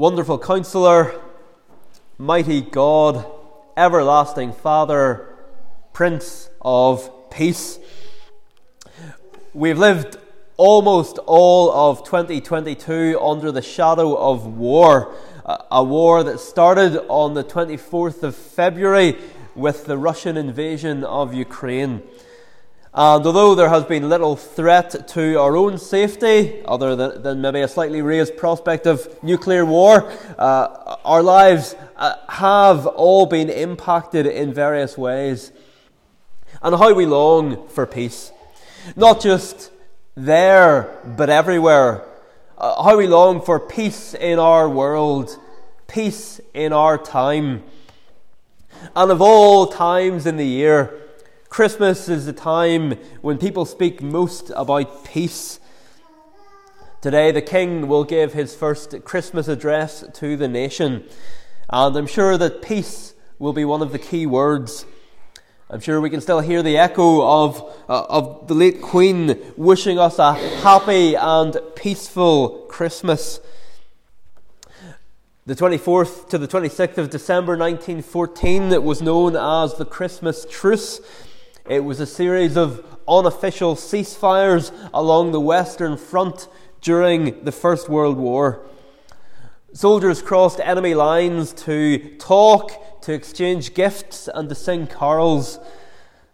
Wonderful Counselor, Mighty God, Everlasting Father, Prince of Peace. We've lived almost all of 2022 under the shadow of war, a war that started on the 24th of February with the Russian invasion of Ukraine. And although there has been little threat to our own safety, other than, than maybe a slightly raised prospect of nuclear war, uh, our lives uh, have all been impacted in various ways. And how we long for peace. Not just there, but everywhere. Uh, how we long for peace in our world, peace in our time. And of all times in the year, Christmas is the time when people speak most about peace. Today, the King will give his first Christmas address to the nation, and I'm sure that peace will be one of the key words. I'm sure we can still hear the echo of, uh, of the late Queen wishing us a happy and peaceful Christmas. The 24th to the 26th of December 1914 it was known as the Christmas Truce. It was a series of unofficial ceasefires along the Western Front during the First World War. Soldiers crossed enemy lines to talk, to exchange gifts, and to sing carols.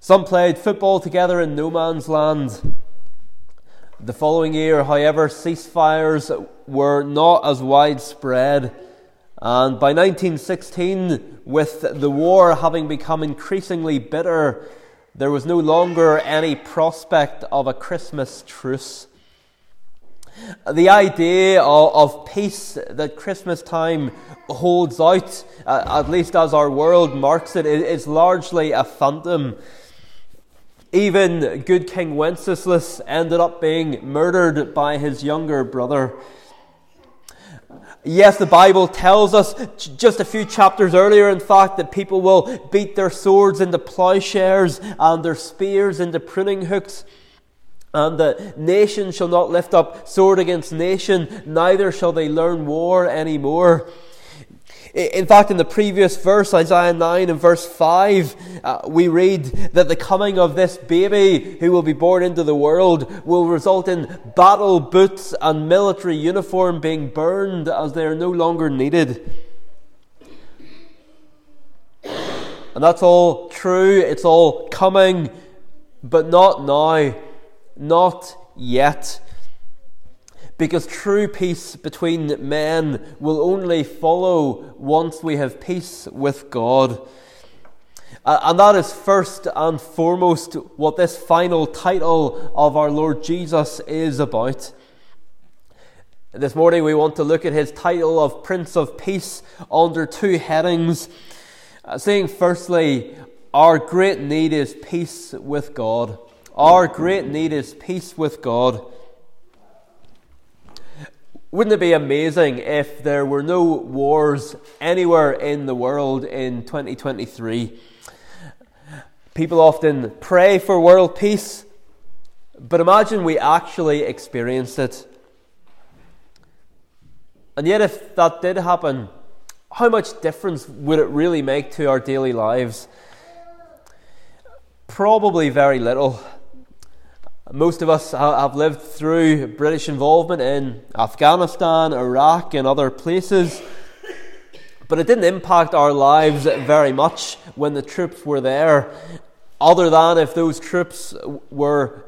Some played football together in no man's land. The following year, however, ceasefires were not as widespread. And by 1916, with the war having become increasingly bitter, there was no longer any prospect of a Christmas truce. The idea of, of peace that Christmas time holds out, uh, at least as our world marks it, is largely a phantom. Even good King Wenceslas ended up being murdered by his younger brother. Yes, the Bible tells us just a few chapters earlier, in fact, that people will beat their swords into plowshares and their spears into pruning hooks. And the nation shall not lift up sword against nation, neither shall they learn war anymore. In fact, in the previous verse, Isaiah 9 and verse 5, uh, we read that the coming of this baby who will be born into the world will result in battle boots and military uniform being burned as they are no longer needed. And that's all true, it's all coming, but not now, not yet because true peace between men will only follow once we have peace with God. And that is first and foremost what this final title of our Lord Jesus is about. This morning we want to look at his title of Prince of Peace under two headings. Uh, saying firstly, our great need is peace with God. Our great need is peace with God. Wouldn't it be amazing if there were no wars anywhere in the world in 2023? People often pray for world peace, but imagine we actually experienced it. And yet, if that did happen, how much difference would it really make to our daily lives? Probably very little. Most of us have lived through British involvement in Afghanistan, Iraq, and other places, but it didn't impact our lives very much when the troops were there, other than if those troops were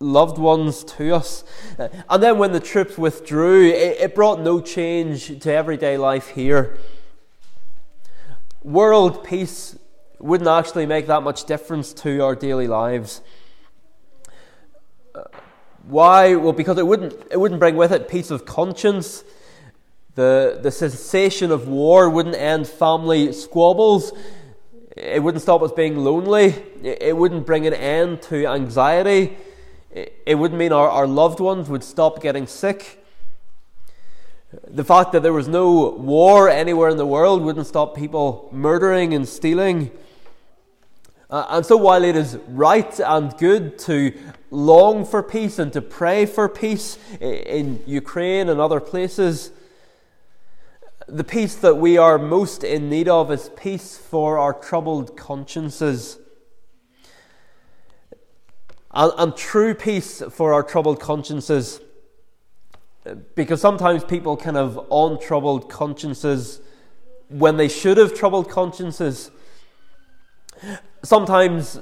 loved ones to us. Uh, and then when the troops withdrew, it brought no change to everyday life here. World peace wouldn't actually make that much difference to our daily lives. Why? Well, because it wouldn't, it wouldn't bring with it peace of conscience. The, the cessation of war wouldn't end family squabbles. It wouldn't stop us being lonely. It wouldn't bring an end to anxiety. It wouldn't mean our, our loved ones would stop getting sick. The fact that there was no war anywhere in the world wouldn't stop people murdering and stealing. Uh, and so, while it is right and good to long for peace and to pray for peace in Ukraine and other places, The peace that we are most in need of is peace for our troubled consciences. And, and true peace for our troubled consciences. Because sometimes people can have untroubled consciences when they should have troubled consciences. Sometimes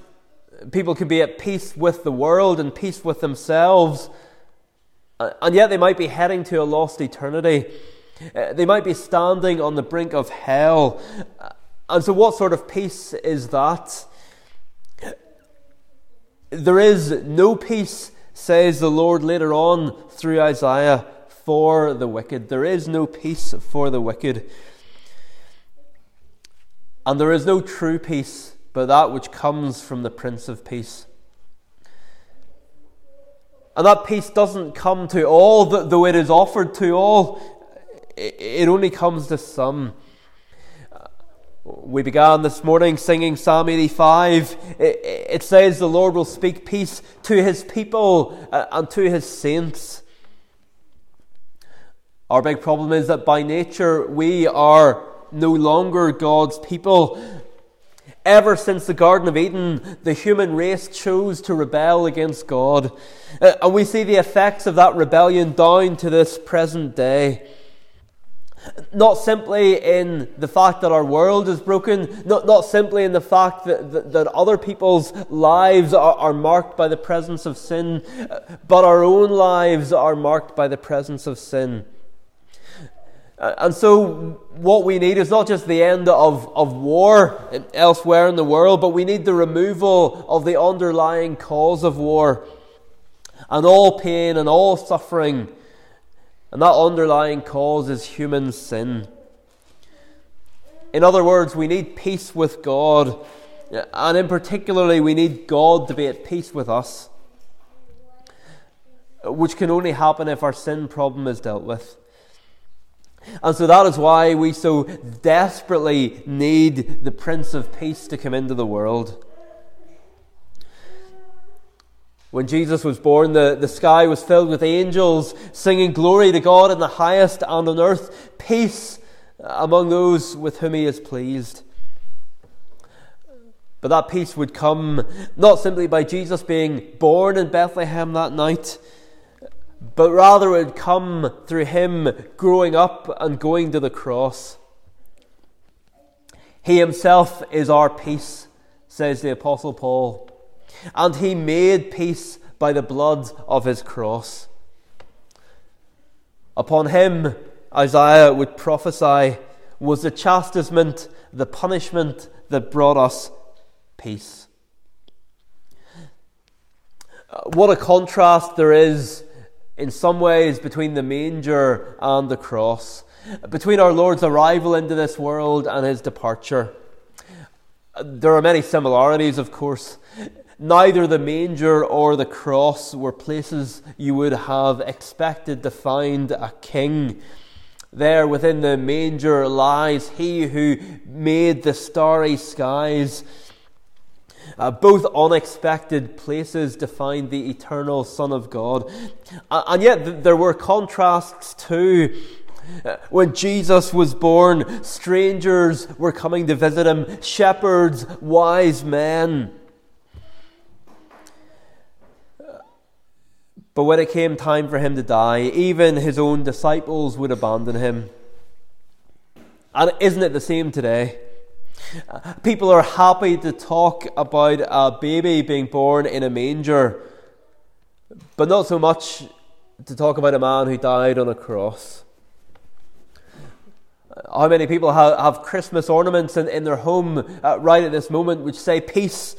people can be at peace with the world and peace with themselves, and yet they might be heading to a lost eternity. Uh, they might be standing on the brink of hell. And so, what sort of peace is that? There is no peace, says the Lord later on through Isaiah, for the wicked. There is no peace for the wicked. And there is no true peace but that which comes from the Prince of Peace. And that peace doesn't come to all, though it is offered to all, it only comes to some. We began this morning singing Psalm 85. It, says the Lord will speak peace to his people uh, and to his saints. Our big problem is that by nature we are no longer God's people. Ever since the Garden of Eden, the human race chose to rebel against God. Uh, and we see the effects of that rebellion down to this present day. Not simply in the fact that our world is broken, not, not simply in the fact that, that, that other people's lives are, are marked by the presence of sin, uh, but our own lives are marked by the presence of sin. Uh, and so, what we need is not just the end of, of war elsewhere in the world, but we need the removal of the underlying cause of war and all pain and all suffering. And that underlying cause is human sin. In other words, we need peace with God, and in particularly, we need God to be at peace with us, which can only happen if our sin problem is dealt with. And so that is why we so desperately need the Prince of Peace to come into the world. When Jesus was born, the, the sky was filled with angels singing glory to God in the highest, and on earth peace among those with whom He is pleased. But that peace would come not simply by Jesus being born in Bethlehem that night but rather it would come through him growing up and going to the cross. He himself is our peace, says the Apostle Paul, and he made peace by the blood of his cross. Upon him, Isaiah would prophesy, was the chastisement, the punishment that brought us peace. What a contrast there is in some ways between the manger and the cross, between our Lord's arrival into this world and his departure. There are many similarities, of course. Neither the manger or the cross were places you would have expected to find a king. There within the manger lies he who made the starry skies uh, both unexpected places to find the eternal Son of God. Uh, and yet, th- there were contrasts too. Uh, when Jesus was born, strangers were coming to visit him, shepherds, wise men. But when it came time for him to die, even his own disciples would abandon him. And isn't it the same today? People are happy to talk about a baby being born in a manger, but not so much to talk about a man who died on a cross. How many people have, have Christmas ornaments in, in their home uh, right at this moment which say peace?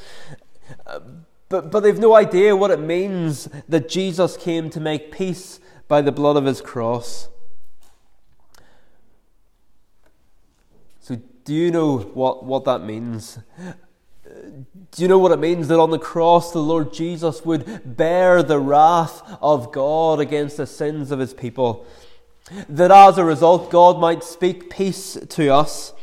Uh, but, but they've no idea what it means that Jesus came to make peace by the blood of his cross. Do you know what, what that means? Do you know what it means that on the cross the Lord Jesus would bear the wrath of God against the sins of his people? That as a result, God might speak peace to us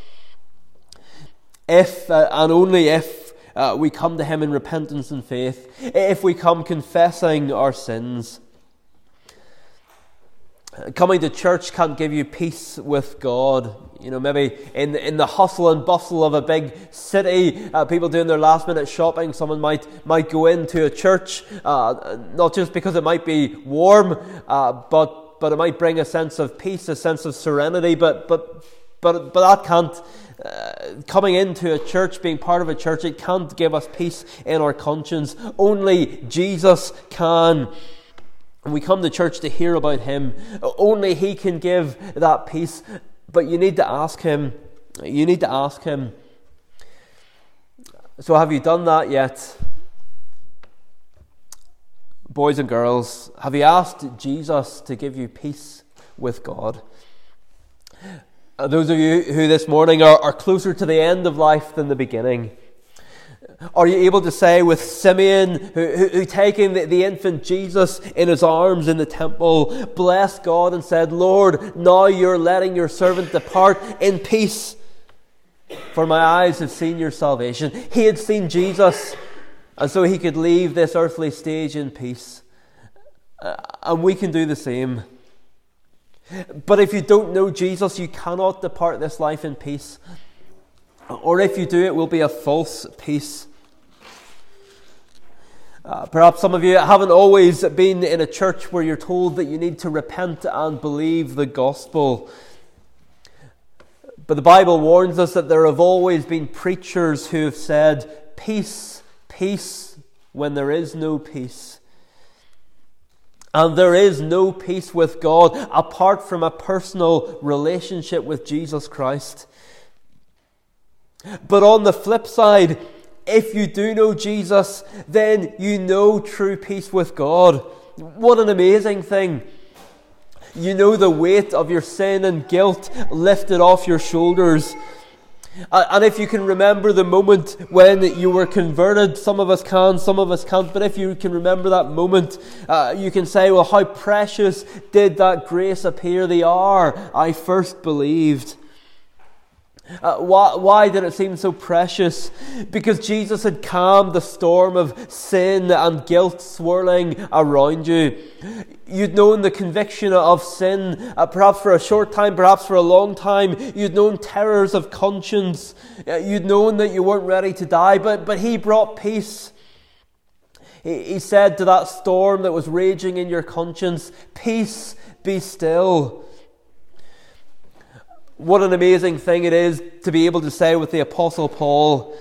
if uh, and only if uh, we come to him in repentance and faith, if we come confessing our sins. Coming to church can't give you peace with God. You know, maybe in, in the hustle and bustle of a big city, uh, people doing their last minute shopping, someone might, might go into a church, uh, not just because it might be warm, uh, but, but it might bring a sense of peace, a sense of serenity, but, but, but, but that can't, uh, coming into a church, being part of a church, it can't give us peace in our conscience. Only Jesus can. And we come to church to hear about Him. Only He can give that peace. But you need to ask Him. You need to ask Him. So, have you done that yet? Boys and girls, have you asked Jesus to give you peace with God? Uh, those of you who this morning are, are closer to the end of life than the beginning, are you able to say with Simeon, who, who, who taking the, the, infant Jesus in his arms in the temple, blessed God and said, Lord, now you're letting your servant depart in peace, for my eyes have seen your salvation. He had seen Jesus, and so he could leave this earthly stage in peace. Uh, and we can do the same. But if you don't know Jesus, you cannot depart this life in peace. Or if you do, it will be a false peace. Uh, perhaps some of you haven't always been in a church where you're told that you need to repent and believe the gospel. But the Bible warns us that there have always been preachers who have said, Peace, peace, when there is no peace. And there is no peace with God apart from a personal relationship with Jesus Christ. But on the flip side, if you do know Jesus, then you know true peace with God. What an amazing thing! You know the weight of your sin and guilt lifted off your shoulders. And if you can remember the moment when you were converted, some of us can, some of us can't, but if you can remember that moment, uh, you can say, Well, how precious did that grace appear the hour I first believed? Uh, why, why did it seem so precious? Because Jesus had calmed the storm of sin and guilt swirling around you. You'd known the conviction of sin, uh, perhaps for a short time, perhaps for a long time. You'd known terrors of conscience. Uh, you'd known that you weren't ready to die, but, but He brought peace. He, he said to that storm that was raging in your conscience, Peace, be still. What an amazing thing it is to be able to say with the Apostle Paul,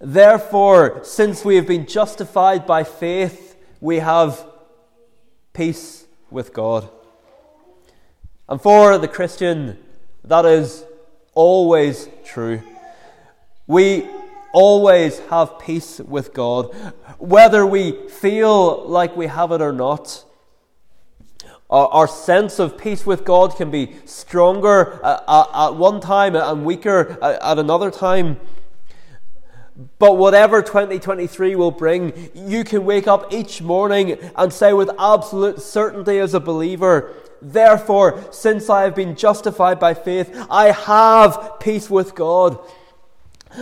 Therefore, since we have been justified by faith, we have peace with God. And for the Christian, that is always true. We always have peace with God, whether we feel like we have it or not. Our, sense of peace with God can be stronger at, at one time and weaker at, at another time. But whatever 2023 will bring, you can wake up each morning and say with absolute certainty as a believer, Therefore, since I have been justified by faith, I have peace with God.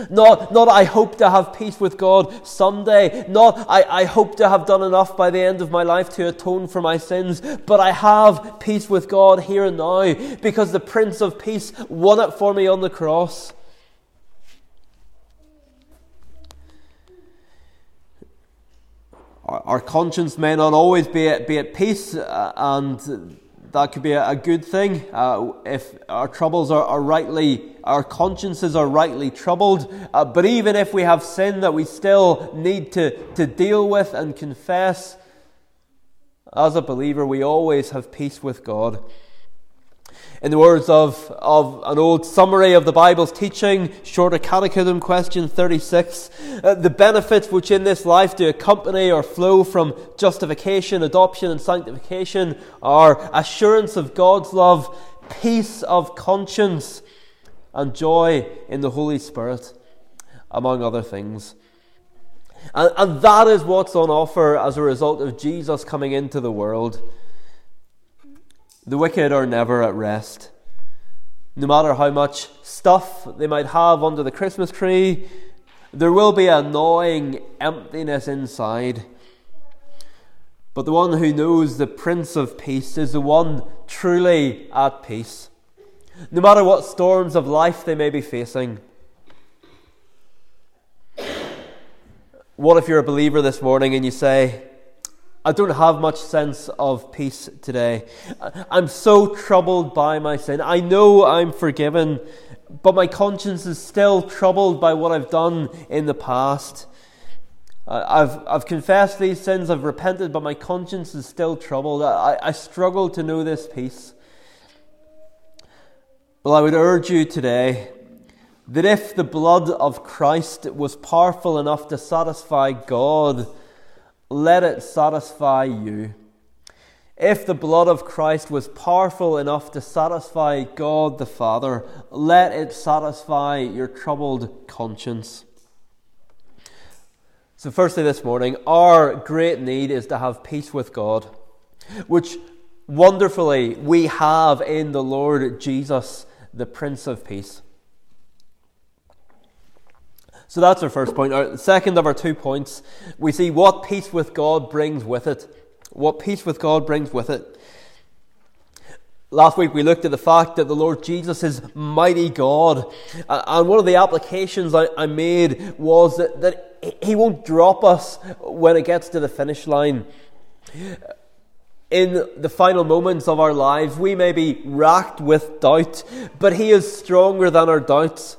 Not, not I hope to have peace with God someday. Not I, I hope to have done enough by the end of my life to atone for my sins. But I have peace with God here and now because the Prince of Peace won it for me on the cross. Our, conscience may not always be at, be at peace, uh, and that could be a, good thing uh, if our troubles are, are, rightly, our consciences are rightly troubled. Uh, but even if we have sin that we still need to, to deal with and confess, as a believer, we always have peace with God. In the words of, of an old summary of the Bible's teaching, Shorter Catechism, question 36, uh, the benefits which in this life do accompany or flow from justification, adoption, and sanctification are assurance of God's love, peace of conscience, and joy in the Holy Spirit, among other things. And, and that is what's on offer as a result of Jesus coming into the world. The wicked are never at rest. No matter how much stuff they might have under the Christmas tree, there will be a gnawing emptiness inside. But the one who knows the Prince of Peace is the one truly at peace. No matter what storms of life they may be facing. What if you're a believer this morning and you say, I don't have much sense of peace today. I'm so troubled by my sin. I know I'm forgiven, but my conscience is still troubled by what I've done in the past. I've, I've confessed these sins, I've repented, but my conscience is still troubled. I, I struggle to know this peace. Well, I would urge you today that if the blood of Christ was powerful enough to satisfy God, let it satisfy you. If the blood of Christ was powerful enough to satisfy God the Father, let it satisfy your troubled conscience. So, firstly, this morning, our great need is to have peace with God, which wonderfully we have in the Lord Jesus, the Prince of Peace. So that's our first point. Our second of our two points, we see what peace with God brings with it. What peace with God brings with it. Last week we looked at the fact that the Lord Jesus is mighty God. And one of the applications I made was that, that he won't drop us when it gets to the finish line. In the final moments of our lives, we may be racked with doubt, but He is stronger than our doubts.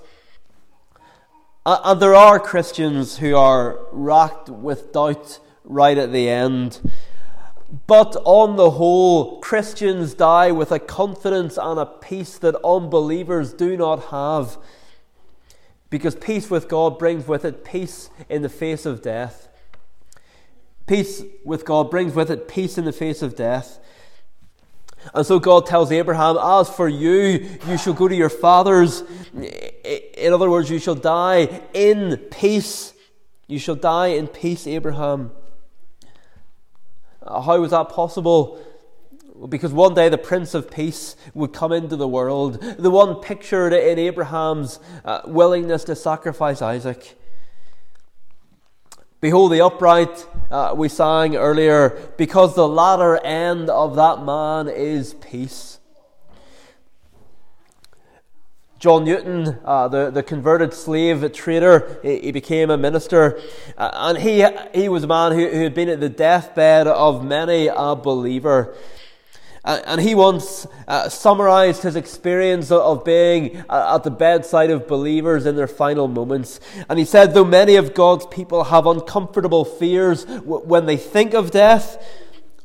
And there are Christians who are racked with doubt right at the end. But on the whole, Christians die with a confidence and a peace that unbelievers do not have. Because peace with God brings with it peace in the face of death. Peace with God brings with it peace in the face of death. And so God tells Abraham, As for you, you shall go to your fathers. In other words, you shall die in peace. You shall die in peace, Abraham. How was that possible? Because one day the Prince of Peace would come into the world, the one pictured in Abraham's uh, willingness to sacrifice Isaac. Behold the upright, uh, we sang earlier, because the latter end of that man is peace. John Newton, uh, the, the converted slave trader, he, he became a minister. Uh, and he, he was a man who, who had been at the deathbed of many a believer. And he once uh, summarized his experience of being uh, at the bedside of believers in their final moments. And he said, though many of God's people have uncomfortable fears when they think of death,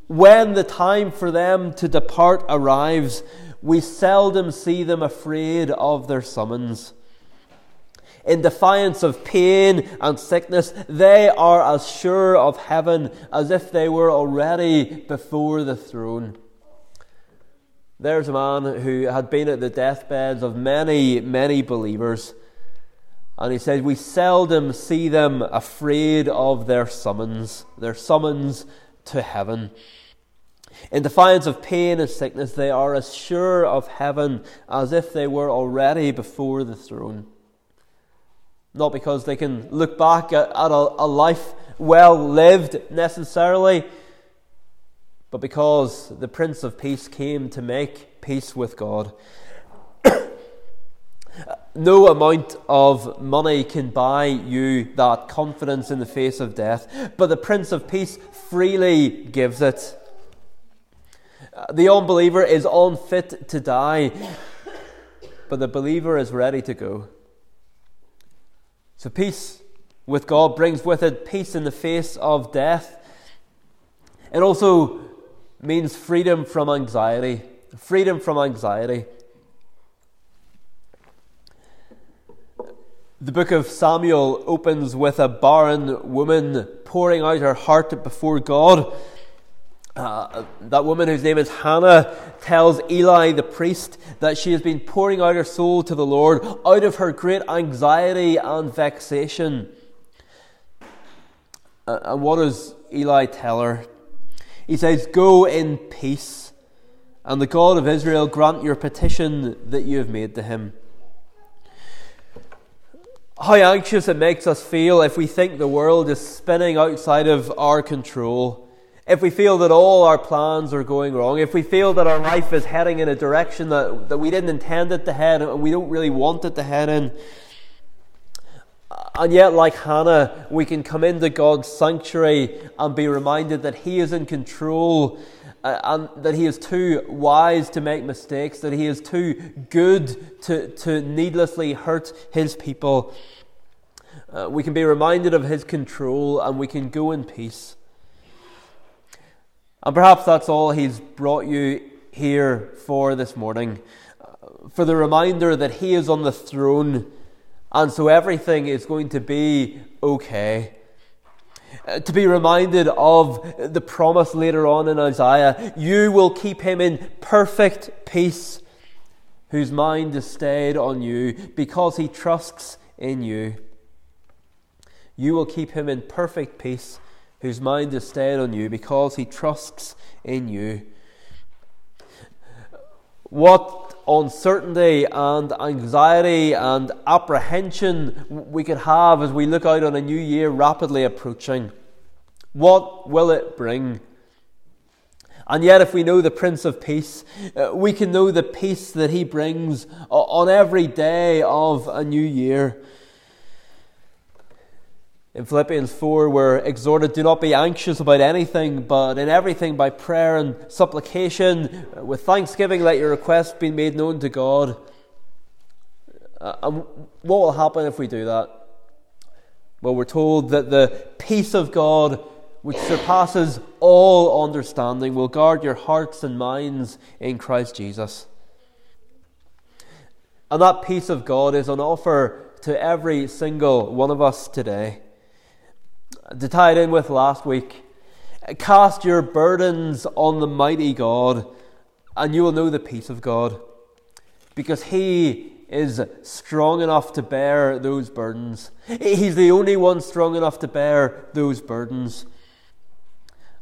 when the time for them to depart arrives, we seldom see them afraid of their summons. In defiance of pain and sickness, they are as sure of heaven as if they were already before the throne. There's a man who had been at the deathbeds of many, many believers. And he said, We seldom see them afraid of their summons, their summons to heaven. In defiance of pain and sickness, they are as sure of heaven as if they were already before the throne. Not because they can look back at, at a, a life well lived necessarily but because the Prince of Peace came to make peace with God. no amount of money can buy you that confidence in the face of death, but the Prince of Peace freely gives it. The unbeliever is unfit to die, but the believer is ready to go. So, peace with God brings with it peace in the face of death. It also means freedom from anxiety. Freedom from anxiety. The book of Samuel opens with a barren woman pouring out her heart before God. Uh, that woman, whose name is Hannah, tells Eli the priest that she has been pouring out her soul to the Lord out of her great anxiety and vexation. Uh, and what does Eli tell her? He says, Go in peace, and the God of Israel grant your petition that you have made to him. How anxious it makes us feel if we think the world is spinning outside of our control. if we feel that all our plans are going wrong, if we feel that our life is heading in a direction that, that we didn't intend it to head and we don't really want it to head in, and yet, like Hannah, we can come into God's sanctuary and be reminded that He is in control uh, and that He is too wise to make mistakes, that He is too good to, to needlessly hurt His people. Uh, we can be reminded of His control and we can go in peace. And perhaps that's all He's brought you here for this morning uh, for the reminder that He is on the throne, and so everything is going to be okay. Uh, to be reminded of the promise later on in Isaiah you will keep him in perfect peace, whose mind is stayed on you, because he trusts in you. You will keep him in perfect peace whose mind is stayed on you because he trusts in you. What uncertainty and anxiety and apprehension we could have as we look out on a new year rapidly approaching. What will it bring? And yet, if we know the Prince of Peace, uh, we can know the peace that he brings on every day of a new year. In Philippians 4, we're exhorted, Do not be anxious about anything, but in everything by prayer and supplication, with thanksgiving, let your requests be made known to God. Uh, and what will happen if we do that? Well, we're told that the peace of God, which surpasses all understanding, will guard your hearts and minds in Christ Jesus. And that peace of God is on offer to every single one of us today to tie it in with last week, cast your burdens on the mighty God, and you will know the peace of God, because He is strong enough to bear those burdens. He's the only one strong enough to bear those burdens,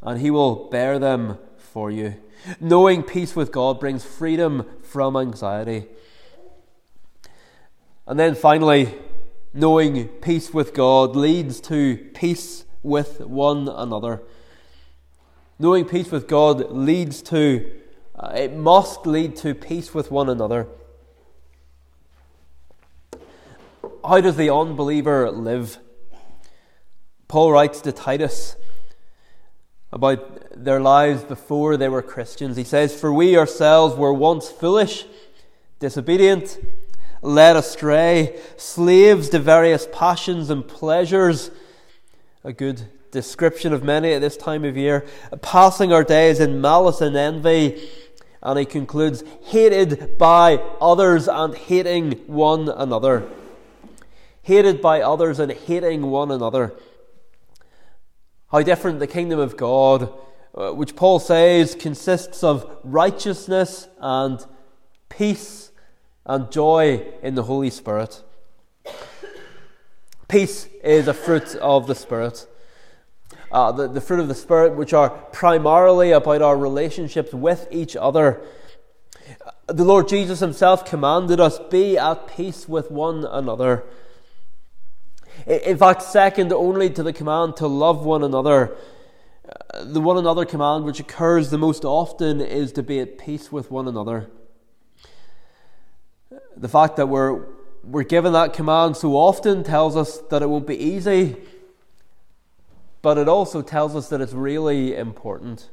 and He will bear them for you. Knowing peace with God brings freedom from anxiety. And then finally, knowing peace with God leads to peace with one another. Knowing peace with God leads to, uh, it must lead to peace with one another. How does the unbeliever live? Paul writes to Titus about their lives before they were Christians. He says, For we ourselves were once foolish, disobedient, led astray, slaves to various passions and pleasures. A good description of many at this time of year. Passing our days in malice and envy. And he concludes, hated by others and hating one another. Hated by others and hating one another. How different the kingdom of God, uh, which Paul says consists of righteousness and peace and joy in the Holy Spirit. Peace is a fruit of the Spirit. Uh, the, the fruit of the Spirit, which are primarily about our relationships with each other. The Lord Jesus Himself commanded us, be at peace with one another. In fact, second only to the command to love one another, uh, the one another command which occurs the most often is to be at peace with one another the fact that we're, we're given that command so often tells us that it won't be easy, but it also tells us that it's really important.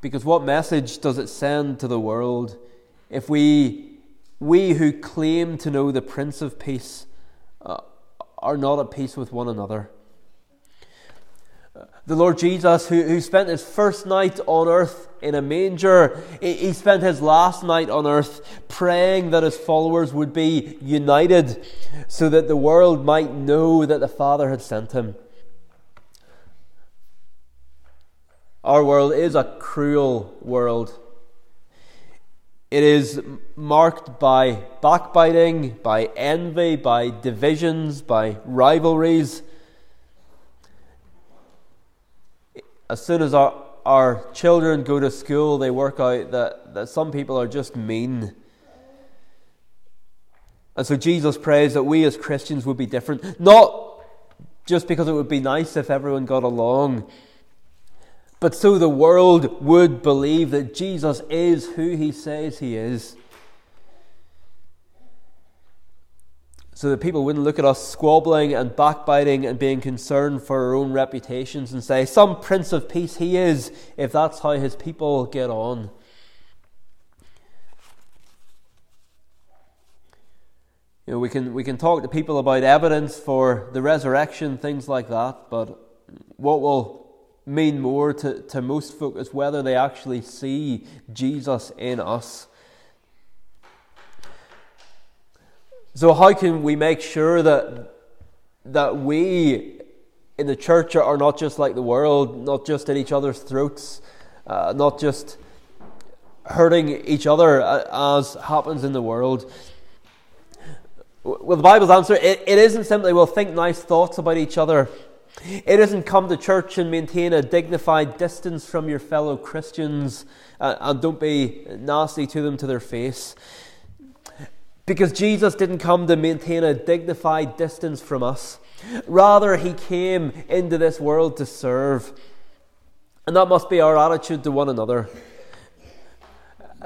Because what message does it send to the world if we, we who claim to know the Prince of Peace, uh, are not at peace with one another? The Lord Jesus, who, who spent his first night on earth in a manger, he, he spent his last night on earth praying that his followers would be united so that the world might know that the Father had sent him. Our world is a cruel world. It is marked by backbiting, by envy, by divisions, by rivalries. As soon as our, our children go to school, they work out that, that some people are just mean. And so Jesus prays that we as Christians would be different. Not just because it would be nice if everyone got along, but so the world would believe that Jesus is who he says he is. So that people wouldn't look at us squabbling and backbiting and being concerned for our own reputations and say, Some Prince of Peace he is, if that's how his people get on. You know, we can, we can talk to people about evidence for the resurrection, things like that, but what will mean more to, to most folk is whether they actually see Jesus in us. So, how can we make sure that, that we in the church are not just like the world, not just at each other's throats, uh, not just hurting each other uh, as happens in the world? Well, the Bible's answer it, it isn't simply, well, think nice thoughts about each other it doesn't come to church and maintain a dignified distance from your fellow Christians uh, and don't be nasty to them to their face. Because Jesus didn't come to maintain a dignified distance from us. Rather, he came into this world to serve. And that must be our attitude to one another.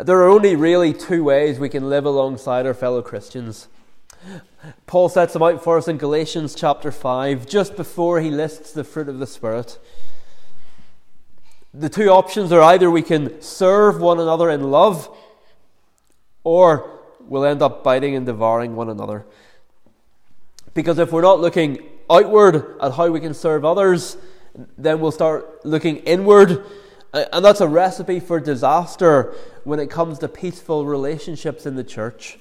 There are only really two ways we can live alongside our fellow Christians. Paul sets them out for us in Galatians chapter 5, just before he lists the fruit of the Spirit. The two options are either we can serve one another in love, or we'll end up biting and devouring one another. Because if we're not looking outward at how we can serve others, then we'll start looking inward. And that's a recipe for disaster when it comes to peaceful relationships in the church.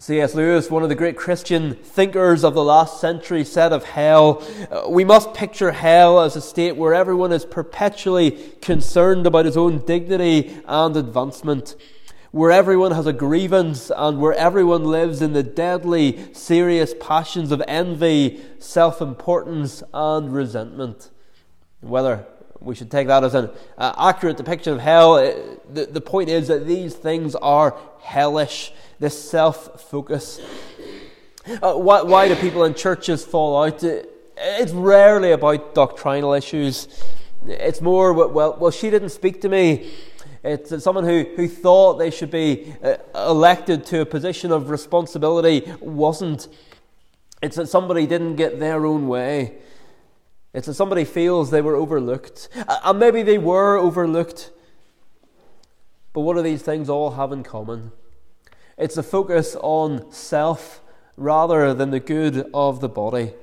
C.S. Lewis, one of the great Christian thinkers of the last century, said of hell, uh, We must picture hell as a state where everyone is perpetually concerned about his own dignity and advancement, where everyone has a grievance and where everyone lives in the deadly, serious passions of envy, self importance, and resentment. Whether we should take that as an uh, accurate depiction of hell, uh, the, the point is that these things are hellish this self focus. Uh, why, why, do people in churches fall out? It's rarely about doctrinal issues. It's more, well, well, she didn't speak to me. It's someone who, who thought they should be uh, elected to a position of responsibility wasn't. It's that somebody didn't get their own way. It's that somebody feels they were overlooked. And maybe they were overlooked. But what do these things all have in common? It's a focus on self rather than the good of the body.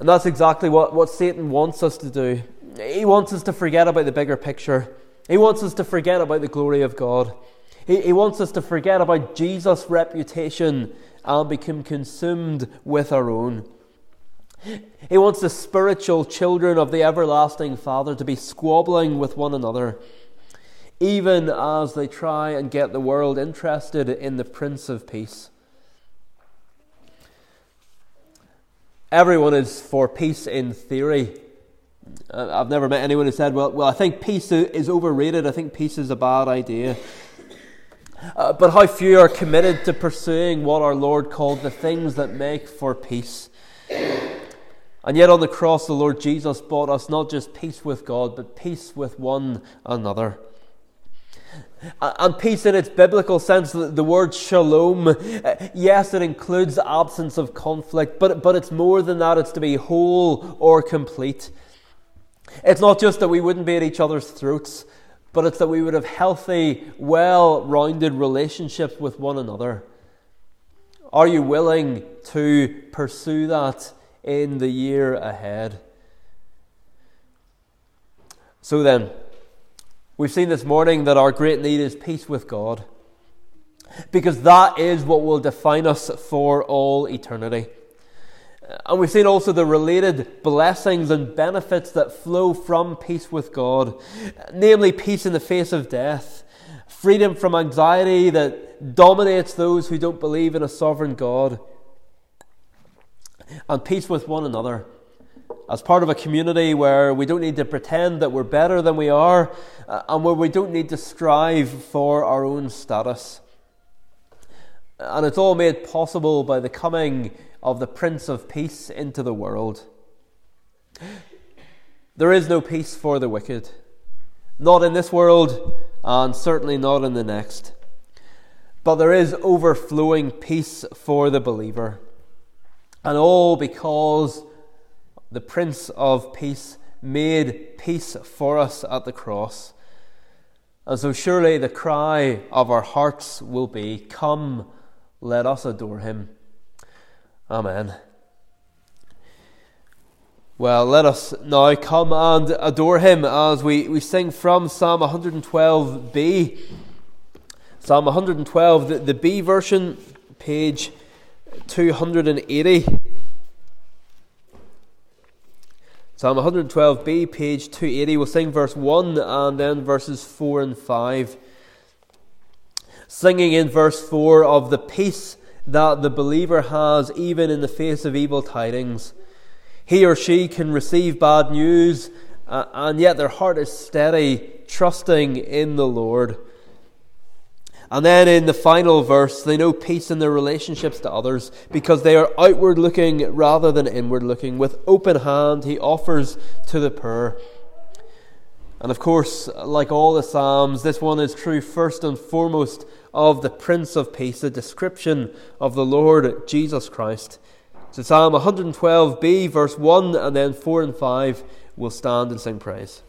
And that's exactly what, what Satan wants us to do. He wants us to forget about the bigger picture. He wants us to forget about the glory of God. He, he wants us to forget about Jesus' reputation and become consumed with our own. He wants the spiritual children of the everlasting Father to be squabbling with one another even as they try and get the world interested in the Prince of Peace. Everyone is for peace in theory. Uh, I've never met anyone who said, well, well, I think peace is overrated. I think peace is a bad idea. Uh, but how few are committed to pursuing what our Lord called the things that make for peace. And yet on the cross, the Lord Jesus bought us not just peace with God, but peace with one another. And peace in its biblical sense, the word shalom, uh, yes, it includes absence of conflict, but, but it's more than that. It's to be whole or complete. It's not just that we wouldn't be at each other's throats, but it's that we would have healthy, well rounded relationships with one another. Are you willing to pursue that in the year ahead? So then, We've seen this morning that our great need is peace with God, because that is what will define us for all eternity. And we've seen also the related blessings and benefits that flow from peace with God, namely peace in the face of death, freedom from anxiety that dominates those who don't believe in a sovereign God, and peace with one another as part of a community where we don't need to pretend that we're better than we are uh, and where we don't need to strive for our own status. And it's all made possible by the coming of the Prince of Peace into the world. There is no peace for the wicked, not in this world, and certainly not in the next. But there is overflowing peace for the believer. And all because the Prince of Peace made peace for us at the cross. And so, surely the cry of our hearts will be Come, let us adore him. Amen. Well, let us now come and adore him as we, we sing from Psalm 112b. Psalm 112, the, the B version, page 280. Psalm 112b, page 280. We'll sing verse 1 and then verses 4 and 5. Singing in verse 4 of the peace that the believer has even in the face of evil tidings. He or she can receive bad news, uh, and yet their heart is steady, trusting in the Lord. And then in the final verse, they know peace in their relationships to others because they are outward looking rather than inward looking. With open hand, he offers to the poor. And of course, like all the Psalms, this one is true first and foremost of the Prince of Peace, a description of the Lord Jesus Christ. So Psalm 112b, verse 1, and then 4 and 5 will stand and sing praise.